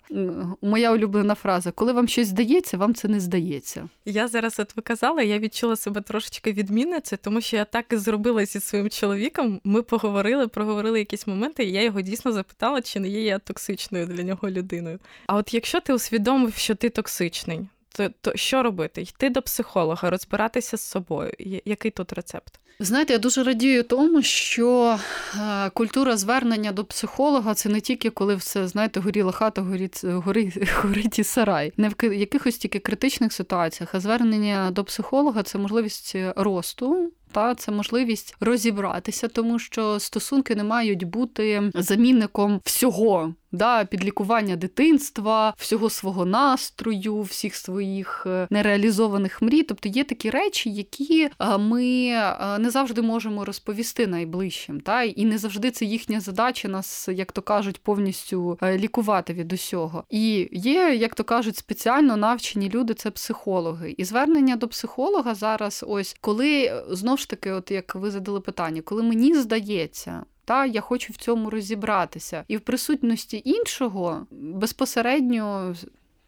Моя улюблена фраза: коли вам щось здається, вам це не здається. Я зараз от ви казала, я відчула себе трошечки відмінницею, тому що я так і зробила зі своїм чоловіком. Ми поговорили, проговорили якісь моменти, і я його дійсно запитала, чи не є я токсичною для нього людиною. А от якщо ти усвідомив, що ти токсичний то, то що робити? Йти до психолога, розбиратися з собою. Який тут рецепт? Знаєте, я дуже радію тому, що е, культура звернення до психолога це не тільки коли все знаєте, горіла хата, горить, горить, <laughs> горить і сарай, не в якихось тільки критичних ситуаціях, а звернення до психолога це можливість росту. Та це можливість розібратися, тому що стосунки не мають бути замінником всього да, підлікування дитинства, всього свого настрою, всіх своїх е, нереалізованих мрій. Тобто є такі речі, які е, ми е, не завжди можемо розповісти найближчим. Та? І не завжди це їхня задача нас, як то кажуть, повністю лікувати від усього. І є, як то кажуть, спеціально навчені люди це психологи. І звернення до психолога зараз, ось коли знову ж таки, от як ви задали питання, коли мені здається. Та я хочу в цьому розібратися, і в присутності іншого безпосередньо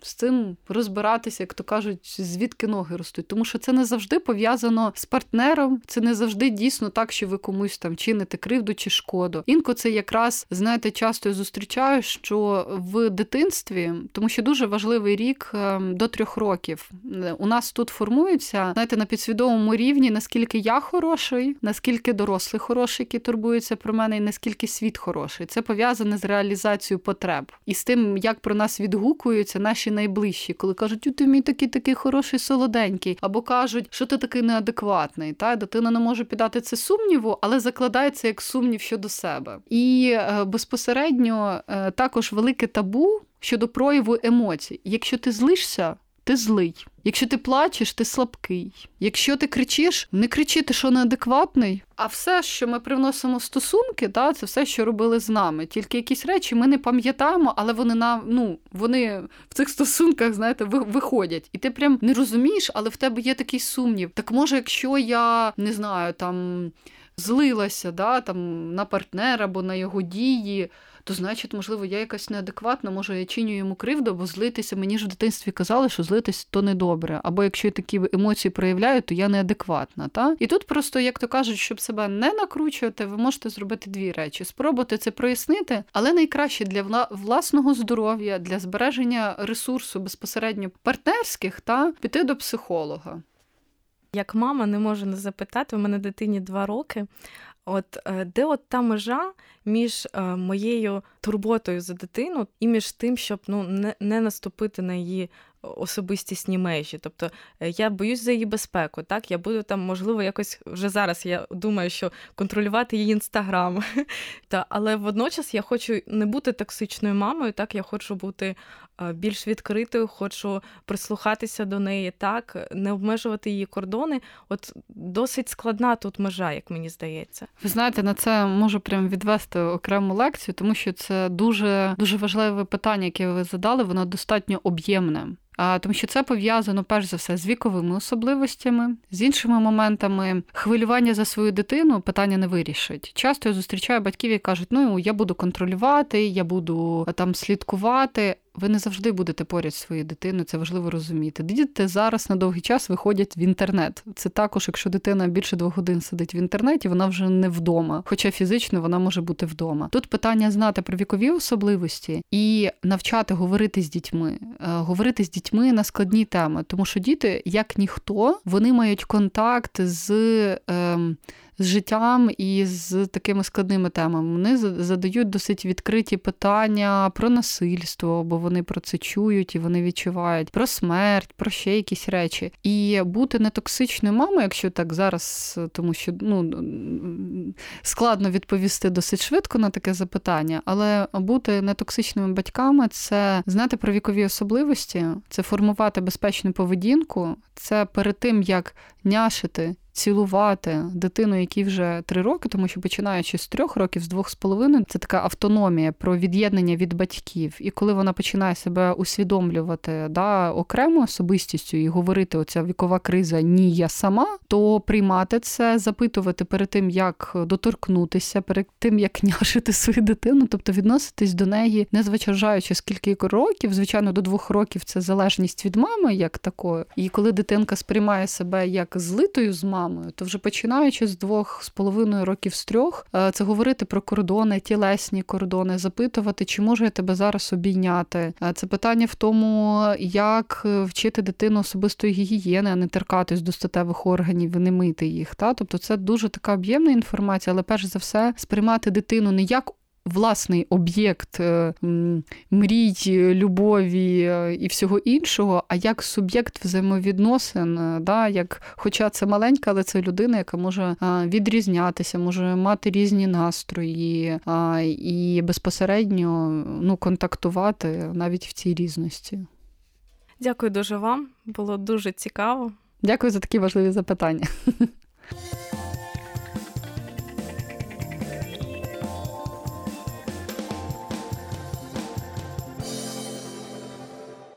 з цим розбиратися, як то кажуть, звідки ноги ростуть. Тому що це не завжди пов'язано з партнером, це не завжди дійсно так, що ви комусь там чините кривду чи шкоду. Інко це якраз знаєте, часто я зустрічаю, що в дитинстві, тому що дуже важливий рік ем, до трьох років. У нас тут формується, знаєте, на підсвідомому рівні, наскільки я хороший, наскільки дорослий хороший, які турбуються про мене, і наскільки світ хороший. Це пов'язане з реалізацією потреб і з тим, як про нас відгукуються наші найближчі, коли кажуть, у ти мій такий такий хороший, солоденький, або кажуть, що ти такий неадекватний. Та дитина не може піддати це сумніву, але закладається як сумнів щодо себе. І е, безпосередньо е, також велике табу щодо прояву емоцій. Якщо ти злишся, ти злий. Якщо ти плачеш, ти слабкий. Якщо ти кричиш, не кричи, ти що неадекватний. А все, що ми привносимо в стосунки, да, це все, що робили з нами. Тільки якісь речі ми не пам'ятаємо, але вони на ну вони в цих стосунках, знаєте, виходять. І ти прям не розумієш, але в тебе є такий сумнів. Так може, якщо я не знаю, там злилася да, там, на партнера або на його дії то значить, можливо, я якась неадекватна, може, я чиню йому кривду, бо злитися. Мені ж в дитинстві казали, що злитись то недобре. Або якщо я такі емоції проявляю, то я неадекватна. Та? І тут просто, як то кажуть, щоб себе не накручувати, ви можете зробити дві речі: спробувати це прояснити, але найкраще для власного здоров'я, для збереження ресурсу безпосередньо партнерських та піти до психолога. Як мама не можу не запитати, у мене дитині два роки. От е, де от та межа між е, моєю турботою за дитину і між тим, щоб ну не, не наступити на її особистісні межі. Тобто е, я боюсь за її безпеку. Так, я буду там, можливо, якось вже зараз. Я думаю, що контролювати її інстаграм. <laughs> Та, Але водночас я хочу не бути токсичною мамою, так я хочу бути більш відкритою, хочу прислухатися до неї, так, не обмежувати її кордони. От досить складна тут межа, як мені здається. Ви знаєте, на це можу прям відвести окрему лекцію, тому що це дуже дуже важливе питання, яке ви задали, воно достатньо об'ємне тому що це пов'язано перш за все з віковими особливостями, з іншими моментами. Хвилювання за свою дитину питання не вирішить. Часто я зустрічаю батьків, які кажуть, ну я буду контролювати, я буду там слідкувати ви не завжди будете поряд з своєю дитиною, це важливо розуміти. Діти зараз на довгий час виходять в інтернет. Це також, якщо дитина більше двох годин сидить в інтернеті, вона вже не вдома, хоча фізично вона може бути вдома. Тут питання знати про вікові особливості і навчати говорити з дітьми, е, говорити з дітьми на складні теми, тому що діти, як ніхто, вони мають контакт з. Е, з життям і з такими складними темами. Вони задають досить відкриті питання про насильство, бо вони про це чують і вони відчувають про смерть, про ще якісь речі. І бути нетоксичною мамою, якщо так зараз, тому що ну складно відповісти досить швидко на таке запитання, але бути нетоксичними батьками це знати про вікові особливості, це формувати безпечну поведінку, це перед тим як няшити цілувати дитину, якій вже три роки, тому що починаючи з трьох років, з двох з половиною, це така автономія про від'єднання від батьків. І коли вона починає себе усвідомлювати да, окремо особистістю і говорити оця вікова криза ні, я сама, то приймати це, запитувати перед тим, як доторкнутися, перед тим як няшити свою дитину, тобто відноситись до неї, не зважаючи скільки років, звичайно, до двох років це залежність від мами, як такої. І коли дитинка сприймає себе як злитою з мамою, мамою, то вже починаючи з двох з половиною років з трьох, е, це говорити про кордони, тілесні кордони, запитувати, чи можу я тебе зараз обійняти. Е, це питання в тому, як вчити дитину особистої гігієни, а не теркатись до статевих органів і не мити їх. Та? Тобто це дуже така об'ємна інформація, але перш за все сприймати дитину не як власний об'єкт е, мрій, любові е, і всього іншого, а як суб'єкт взаємовідносин, е, да, як, хоча це маленька, але це людина, яка може відрізнятися, може мати різні настрої і безпосередньо ну, контактувати навіть в цій різності. Дякую дуже вам, було дуже цікаво. Дякую за такі важливі запитання. <laughs>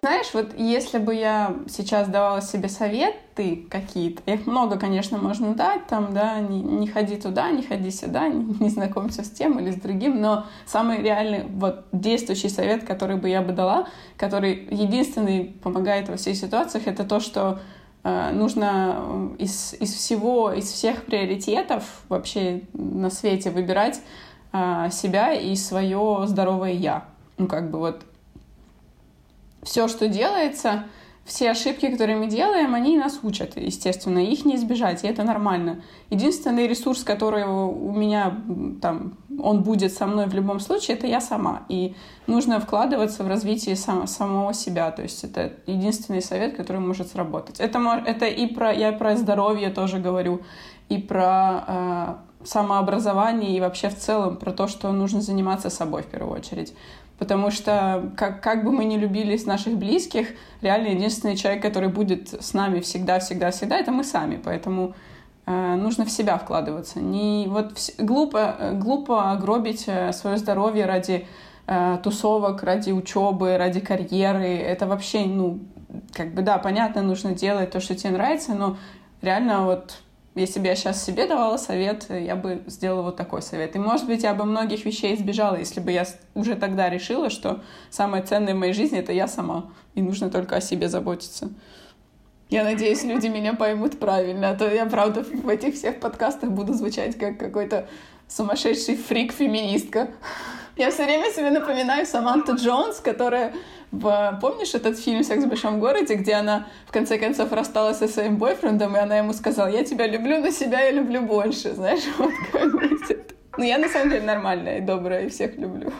Знаешь, вот если бы я сейчас давала себе советы какие-то, их много, конечно, можно дать, там, да, не, не ходи туда, не ходи сюда, <laughs> не, не знакомься с тем или с другим, но самый реальный, вот, действующий совет, который бы я бы дала, который единственный помогает во всех ситуациях, это то, что э, нужно из, из всего, из всех приоритетов вообще на свете выбирать э, себя и свое здоровое я. Ну, как бы вот все, что делается, все ошибки, которые мы делаем, они нас учат, естественно, их не избежать, и это нормально. Единственный ресурс, который у меня там, он будет со мной в любом случае, это я сама. И нужно вкладываться в развитие сам, самого себя. То есть это единственный совет, который может сработать. Это, это и про, я про здоровье тоже говорю, и про э, самообразование, и вообще в целом про то, что нужно заниматься собой в первую очередь. Потому что как, как бы мы ни любили наших близких, реально единственный человек, который будет с нами всегда, всегда, всегда, это мы сами. Поэтому э, нужно в себя вкладываться. Не, вот в, глупо, глупо гробить э, свое здоровье ради э, тусовок, ради учебы, ради карьеры. Это вообще, ну, как бы, да, понятно, нужно делать то, что тебе нравится, но реально вот если бы я сейчас себе давала совет, я бы сделала вот такой совет. И, может быть, я бы многих вещей избежала, если бы я уже тогда решила, что самое ценное в моей жизни — это я сама, и нужно только о себе заботиться. Я надеюсь, люди меня поймут правильно, а то я, правда, в этих всех подкастах буду звучать как какой-то сумасшедший фрик-феминистка. Я все время себе напоминаю Саманту Джонс, которая в... Помнишь этот фильм «Секс в большом городе», где она в конце концов рассталась со своим бойфрендом, и она ему сказала, я тебя люблю, но себя я люблю больше, знаешь, <laughs> вот как бы. Ну, я на самом деле нормальная и добрая, и всех люблю.